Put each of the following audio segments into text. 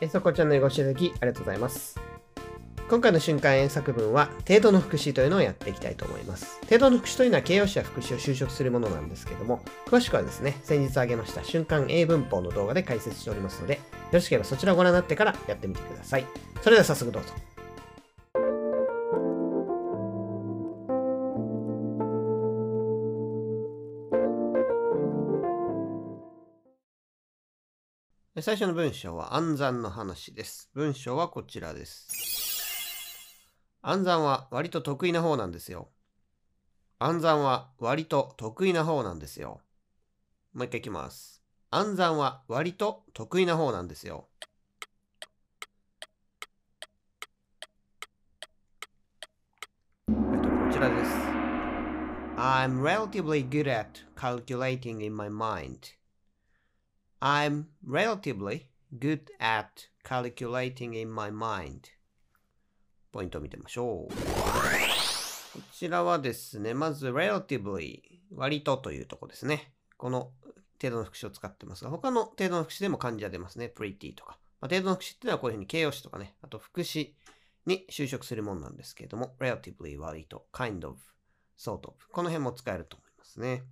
えそこチャンネルご視聴いただきありがとうございます。今回の瞬間演作文は、程度の副詞というのをやっていきたいと思います。程度の副詞というのは形容詞や副詞を修飾するものなんですけども、詳しくはですね、先日あげました瞬間英文法の動画で解説しておりますので、よろしければそちらをご覧になってからやってみてください。それでは早速どうぞ。最初の文章は暗算の話です。文章はこちらです。暗算は割と得意な方なんですよ。暗算は割と得意な方なんですよ。もう一回いきます。暗算は割と得意な方なんですよ。えっと、こちらです。I'm relatively good at calculating in my mind. I'm relatively good at calculating in my mind. ポイントを見てみましょう。こちらはですね、まず relatively 割とというとこですね。この程度の副詞を使ってますが、他の程度の副詞でも漢字が出ますね。pretty とか。まあ、程度の副詞っていうのはこういうふうに形容詞とかね、あと副詞に修飾するものなんですけれども、relatively 割と、kind of, sort of。この辺も使えると思いますね。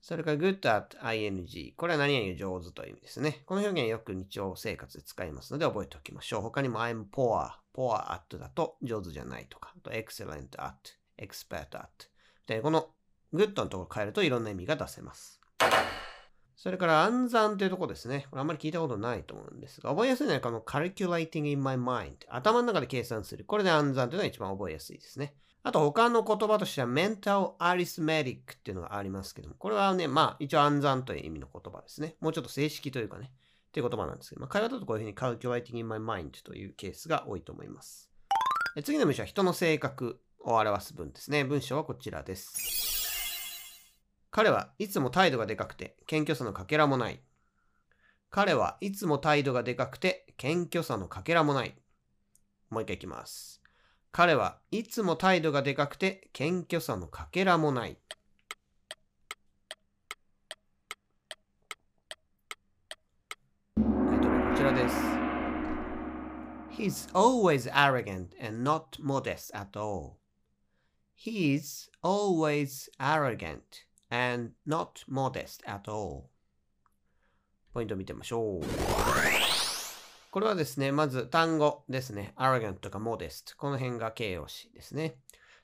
それから good at ing。これは何々上手という意味ですね。この表現よく日常生活で使いますので覚えておきましょう。他にも I'm poor, poor at だと上手じゃないとか、あと excellent at, expert at。で、この good のところ変えるといろんな意味が出せます。それから暗算というところですね。これあんまり聞いたことないと思うんですが、覚えやすいのはこの calculating in my mind。頭の中で計算する。これで暗算というのが一番覚えやすいですね。あと他の言葉としては mental arithmetic っていうのがありますけども、これはね、まあ一応暗算という意味の言葉ですね。もうちょっと正式というかね、っていう言葉なんですけど、まあ、会話だとこういうふうに calculating in my mind というケースが多いと思います。次の文章は人の性格を表す文ですね。文章はこちらです。彼はいつも態度がでかくて謙虚さのかけらもない。彼はいつも態度がでかくて謙虚さのかけらもない。もう一回いきます。彼はいつも態度がでかくて謙虚さのかけらもない。タイトルこちらです。He's always arrogant and not modest at all. He's always arrogant and not modest at all. ポイントを見てみましょう。これはですね、まず単語ですね。arrogant とか modest。この辺が形容詞ですね。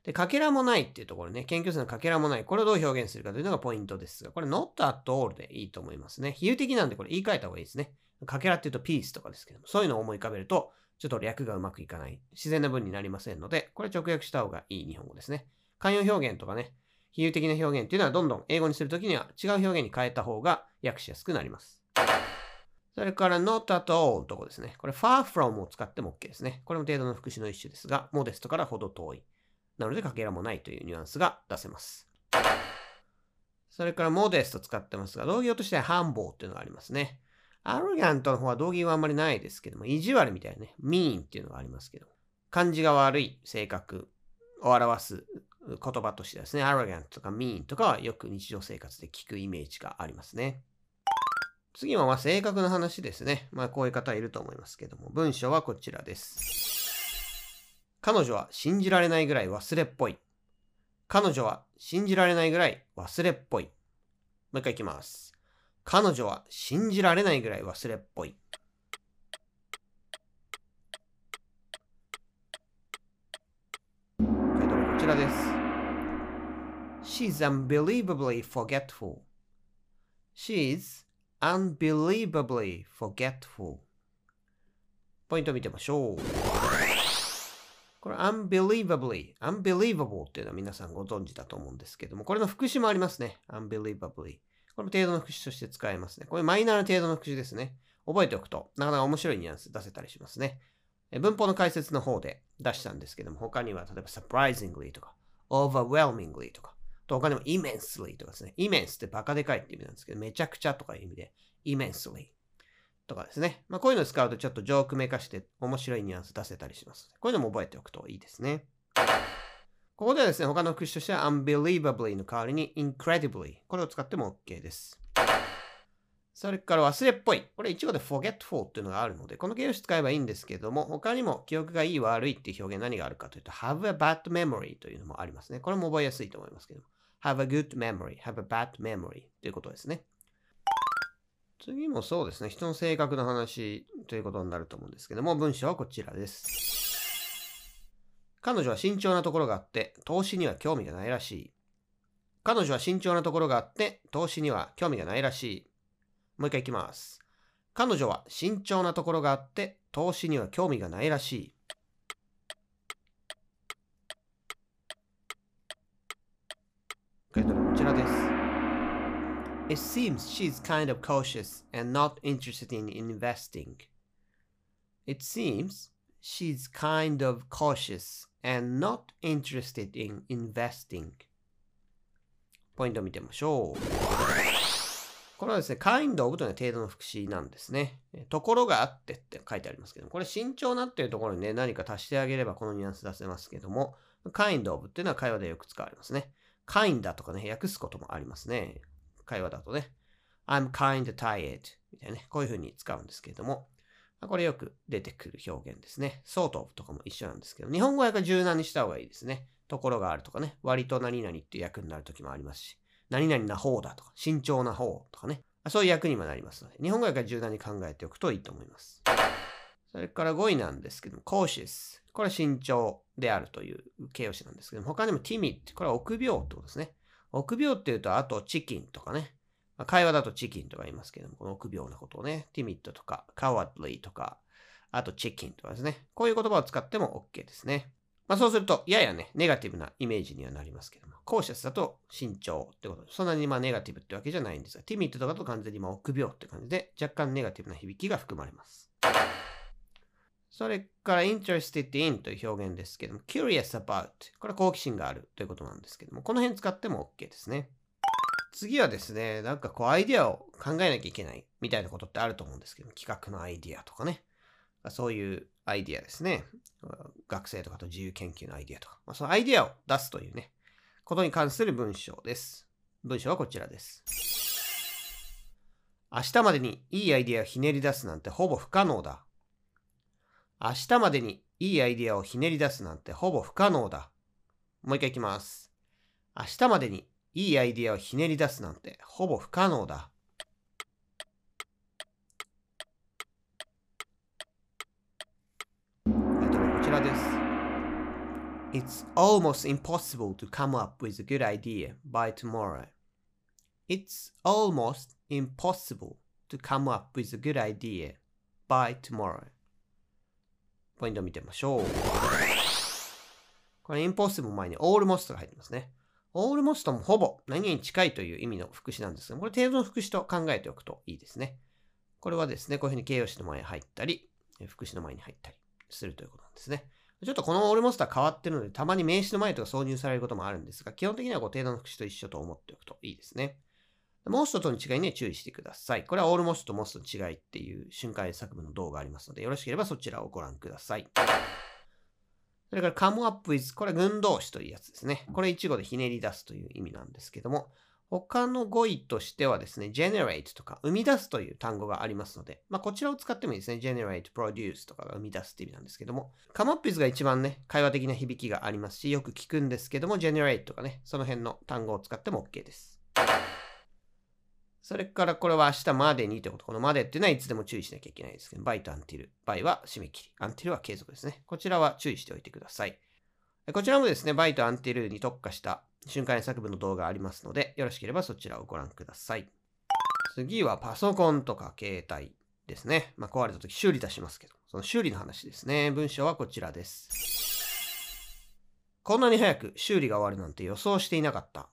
で、かけらもないっていうところね。謙虚さのかけらもない。これをどう表現するかというのがポイントですが、これ not at all でいいと思いますね。比喩的なんでこれ言い換えた方がいいですね。かけらっていうと piece とかですけども、そういうのを思い浮かべると、ちょっと略がうまくいかない。自然な文になりませんので、これ直訳した方がいい日本語ですね。慣用表現とかね、比喩的な表現っていうのはどんどん英語にするときには違う表現に変えた方が訳しやすくなります。それから not at all のとこですね。これ far from を使っても OK ですね。これも程度の副詞の一種ですが、modest からほど遠い。なのでかけらもないというニュアンスが出せます。それから modest 使ってますが、同義語としては humble っていうのがありますね。arrogant の方は同義語はあんまりないですけども、意地悪みたいなね、mean っていうのがありますけど、感じが悪い性格を表す言葉としてですね、arrogant とか mean とかはよく日常生活で聞くイメージがありますね。次はまあ性格の話ですね。まあこういう方いると思いますけども、文章はこちらです。彼女は信じられないぐらい忘れっぽい。彼女は信じられないぐらい忘れっぽい。もう一回いきます。彼女は信じられないぐらい忘れっぽい。回答はこちらです。She's unbelievably forgetful. She's unbelievably forgetful. ポイント見てみましょう。これ unbelievably, unbelievable っていうのは皆さんご存知だと思うんですけども、これの副詞もありますね。unbelievably。これも程度の副詞として使えますね。これマイナーな程度の副詞ですね。覚えておくと、なかなか面白いニュアンス出せたりしますね。文法の解説の方で出したんですけども、他には例えば surprisingly とか overwhelmingly とか、と他にも immensely とかですね。immense ってバカでかいって意味なんですけど、めちゃくちゃとかいう意味で immensely とかですね。まあこういうのを使うとちょっとジョークめかして面白いニュアンス出せたりします。こういうのも覚えておくといいですね。ここではですね、他の副詞としては unbelievably の代わりに incredibly これを使っても OK です。それから忘れっぽい。これ一語で forgetful っていうのがあるので、この形容詞使えばいいんですけども、他にも記憶がいい悪いっていう表現何があるかというと、have a bad memory というのもありますね。これも覚えやすいと思いますけども。Have a good memory, have a bad memory ということですね。次もそうですね。人の性格の話ということになると思うんですけども、文章はこちらです。彼女は慎重なところがあって、投資には興味がないらしい。彼女は慎重なところがあって、投資には興味がないらしい。もう一回いきます。彼女は慎重なところがあって、投資には興味がないらしい。回答はこちらです。It seems she's kind of cautious and not interested in investing. It seems she's kind of cautious and not interested in investing. ポイントを見てみましょう。これはですね、kind of というのは程度の副詞なんですね。ところがあってって書いてありますけども、これ慎重なっていうところにね、何か足してあげればこのニュアンス出せますけども、kind of っていうのは会話でよく使われますね。kind だとかね、訳すこともありますね。会話だとね。I'm kind tired みたいなね、こういう風に使うんですけれども、これよく出てくる表現ですね。sort of とかも一緒なんですけど、日本語訳は柔軟にした方がいいですね。ところがあるとかね、割と何々っていう訳になるときもありますし、何々な方だとか、慎重な方とかね、そういう訳にもなりますので、日本語訳は柔軟に考えておくといいと思います。それから5位なんですけども、cautious。これは慎重であるという形容詞なんですけども、他にも timid。これは臆病ってことですね。臆病っていうと、あとチキンとかね。まあ会話だとチキンとか言いますけども、この臆病なことをね、timid とか cowardly とか、あとチキンとかですね。こういう言葉を使っても OK ですね。まあそうすると、ややね、ネガティブなイメージにはなりますけども、コーシャスだと慎重ってことで、そんなにまあネガティブってわけじゃないんですが、ティミットとかだと完全にまあ臆病って感じで、若干ネガティブな響きが含まれます。それから interested in という表現ですけども、curious about これは好奇心があるということなんですけども、この辺使っても OK ですね。次はですね、なんかこうアイディアを考えなきゃいけないみたいなことってあると思うんですけど、企画のアイディアとかね。そういうアイディアですね。学生とかと自由研究のアイディアとか。まあ、そのアイディアを出すというね、ことに関する文章です。文章はこちらです。明日までにいいアイディアをひねり出すなんてほぼ不可能だ。明日までにいいアイディアをひねり出すなんてほぼ不可能だ。もう一回いきます。明日までにいいアイディアをひねり出すなんてほぼ不可能だ。タイトルはこちらです。It's almost impossible to come up with a good idea by tomorrow. It's almost impossible to come up with a good idea by tomorrow. ポイントを見てみましょう。これ impossible 前に almost が入ってますね。almost もほぼ何に近いという意味の副詞なんですが、これ程度の副詞と考えておくといいですね。これはですね、こういうふうに形容詞の前に入ったり、副詞の前に入ったりするということなんですね。ちょっとこの almost は変わってるので、たまに名詞の前とか挿入されることもあるんですが、基本的にはこう程度の副詞と一緒と思っておくといいですね。Most との違いに注意してください。これは almost と most の違いっていう瞬間作文の動画ありますので、よろしければそちらをご覧ください。それから come up with これは群動詞というやつですね。これ一語でひねり出すという意味なんですけども、他の語彙としてはですね、generate とか生み出すという単語がありますので、まあ、こちらを使ってもいいですね。generate, produce とかが生み出すって意味なんですけども、come up with が一番ね、会話的な響きがありますし、よく聞くんですけども、generate とかね、その辺の単語を使っても OK です。それからこれは明日までにということ。このまでっていうのはいつでも注意しなきゃいけないですけど、by と until。by は締め切り。until は継続ですね。こちらは注意しておいてください。こちらもですね、by と until に特化した瞬間作文の動画ありますので、よろしければそちらをご覧ください。次はパソコンとか携帯ですね。まあ、壊れた時修理出しますけど、その修理の話ですね。文章はこちらです。こんなに早く修理が終わるなんて予想していなかった。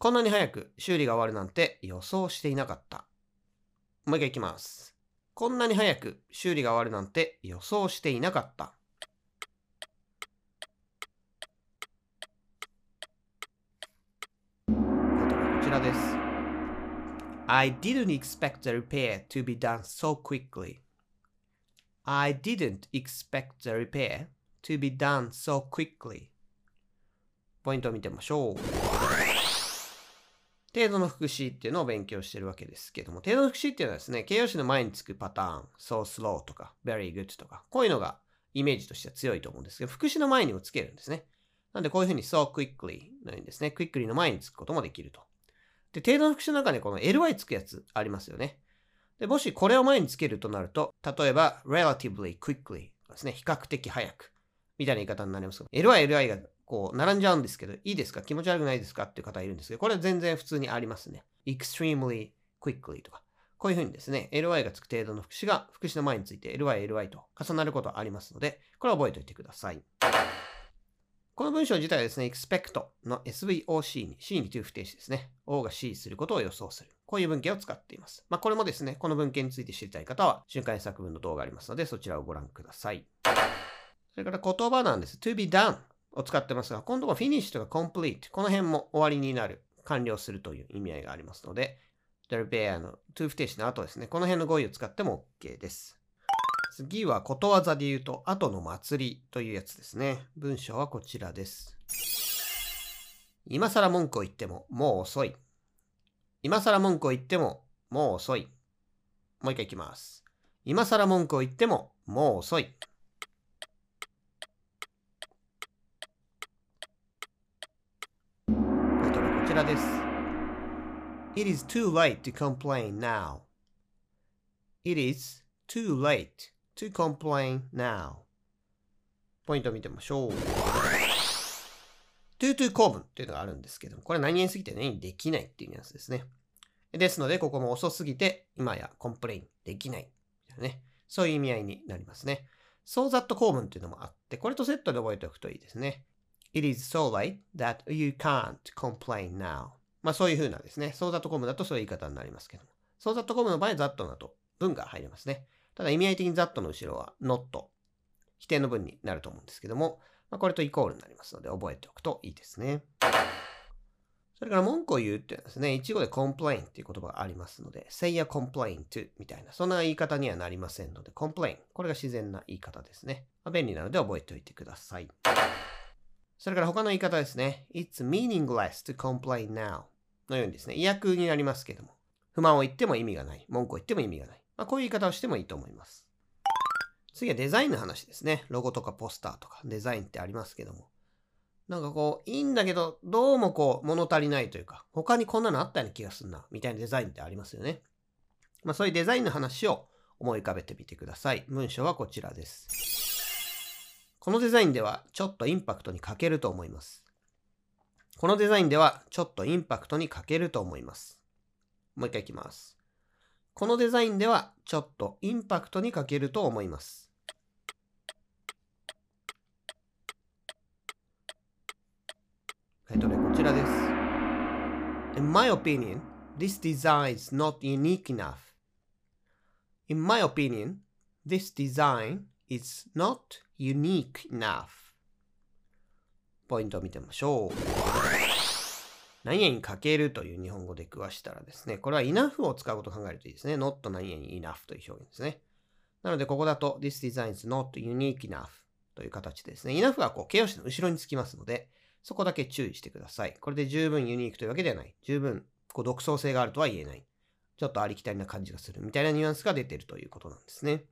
こんなに早く修理が終わるなんて予想していなかった。もう一回いきます。こんなに早く修理が終わるなんて予想していなかった。こちらです。I didn't expect the repair to be done so quickly. I didn't expect the repair to be done so quickly. ポイントを見てみましょう。程度の副詞っていうのを勉強してるわけですけども、程度の副詞っていうのはですね、形容詞の前につくパターン、so slow とか very good とか、こういうのがイメージとしては強いと思うんですけど、副詞の前にもつけるんですね。なんでこういうふうに so quickly のようにですね、quickly の前につくこともできると。で、程度の副詞の中にこの ly つくやつありますよね。で、もしこれを前につけるとなると、例えば relatively quickly ですね、比較的早くみたいな言い方になります。ly、ly がこう並んじゃうんですけど、いいですか？気持ち悪くないですか？っていう方いるんですけど、これは全然普通にありますね。extremely quickly とか。こういうふうにですね、ly がつく程度の副詞が副詞の前について ly、ly と重なることはありますので、これは覚えておいてください。この文章自体はですね、expect の SVOC に C に to 不定詞ですね。O が C することを予想する。こういう文献を使っています。まあ、これもですね、この文献について知りたい方は、瞬間作文の動画ありますので、そちらをご覧ください。それから言葉なんです。to be done を使ってますが、今度は finish とか complete、この辺も終わりになる、完了するという意味合いがありますので、there bear の to 不定詞の後ですね、この辺の語彙を使っても OK です。次はことわざで言うと、後の祭りというやつですね。文章はこちらです。今更文句を言ってももう遅い。今更文句を言ってももう遅い。もう一回いきます。今更文句を言ってももう遅い。らです。It is too late to complain now. It is too late to complain now. ポイントを見てみましょう。to to 構文っていうのがあるんですけども、これ何々すぎて何できないっていうやつですね。ですので、ここも遅すぎて、今や complain できない。ね、そういう意味合いになりますね。so that 構文っていうのもあって、これとセットで覚えておくといいですね。It is so late that you can't complain now. まあそういう風なですね。そうだとコムだとそういう言い方になりますけども。そうだとコムの場合、that だと文が入りますね。ただ意味合い的に that の後ろは not 否定の文になると思うんですけども、まあ、これとイコールになりますので覚えておくといいですね。それから文句を言うっていうのはですね、一語で complain っていう言葉がありますので、say a complain to みたいな、そんな言い方にはなりませんので、complain。これが自然な言い方ですね。まあ、便利なので覚えておいてください。それから他の言い方ですね。It's meaningless to complain now のようにですね、意訳になりますけども、不満を言っても意味がない。文句を言っても意味がない。まあ、こういう言い方をしてもいいと思います。次はデザインの話ですね。ロゴとかポスターとかデザインってありますけども。なんかこう、いいんだけど、どうもこう、物足りないというか、他にこんなのあったような気がするな、みたいなデザインってありますよね。まあそういうデザインの話を思い浮かべてみてください。文章はこちらです。このデザインではちょっとインパクトに欠けると思います。このデザインではちょっとインパクトに欠けると思います。もう一回いきます。このデザインではちょっとインパクトに欠けると思います。タイトルこちらです。In my opinion, this design is not unique enough. In my opinion, this design is not unique enough ポイントを見てみましょう。何々かけるという日本語で食わしたらですね、これは enough を使うことを考えるといいですね。not 何々 enough という表現ですね。なので、ここだと this design is not unique enough という形ですね、enough はこう形容詞の後ろにつきますので、そこだけ注意してください。これで十分ユニークというわけではない。十分こう独創性があるとは言えない。ちょっとありきたりな感じがするみたいなニュアンスが出てるということなんですね。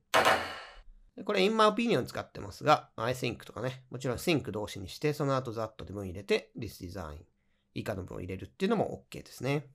これ in my opinion 使ってますが、I think とかね、もちろん think 動詞にして、その後 that で文入れて、this design 以下の文を入れるっていうのも OK ですね。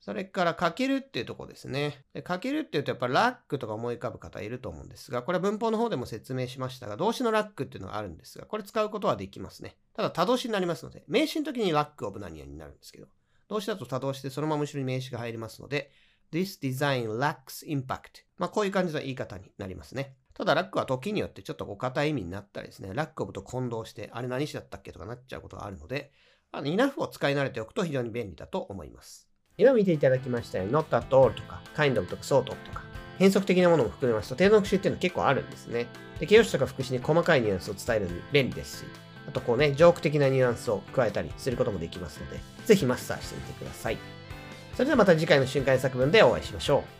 それから、かけるっていうとこですね。かけるっていうと、やっぱラックとか思い浮かぶ方いると思うんですが、これは文法の方でも説明しましたが、動詞のラックっていうのがあるんですが、これ使うことはできますね。ただ、多動詞になりますので、名詞の時にラックオブ何々になるんですけど、動詞だと多動詞でそのまま後ろに名詞が入りますので、This design lacks impact. まあ、こういう感じの言い方になりますね。ただ、ラックは時によってちょっとこう硬い意味になったりですね、ラックオブと混同して、あれ何詞だったっけとかなっちゃうことがあるので、あの、イナフを使い慣れておくと非常に便利だと思います。今見ていただきましたように、not at all とか、kind of とか sort of とか、変則的なものも含めますと、程度の復習っていうのは結構あるんですね。で、形容詞とか副詞に細かいニュアンスを伝えるのに便利ですし、あとこうね、ジョーク的なニュアンスを加えたりすることもできますので、ぜひマスターしてみてください。それではまた次回の瞬間作文でお会いしましょう。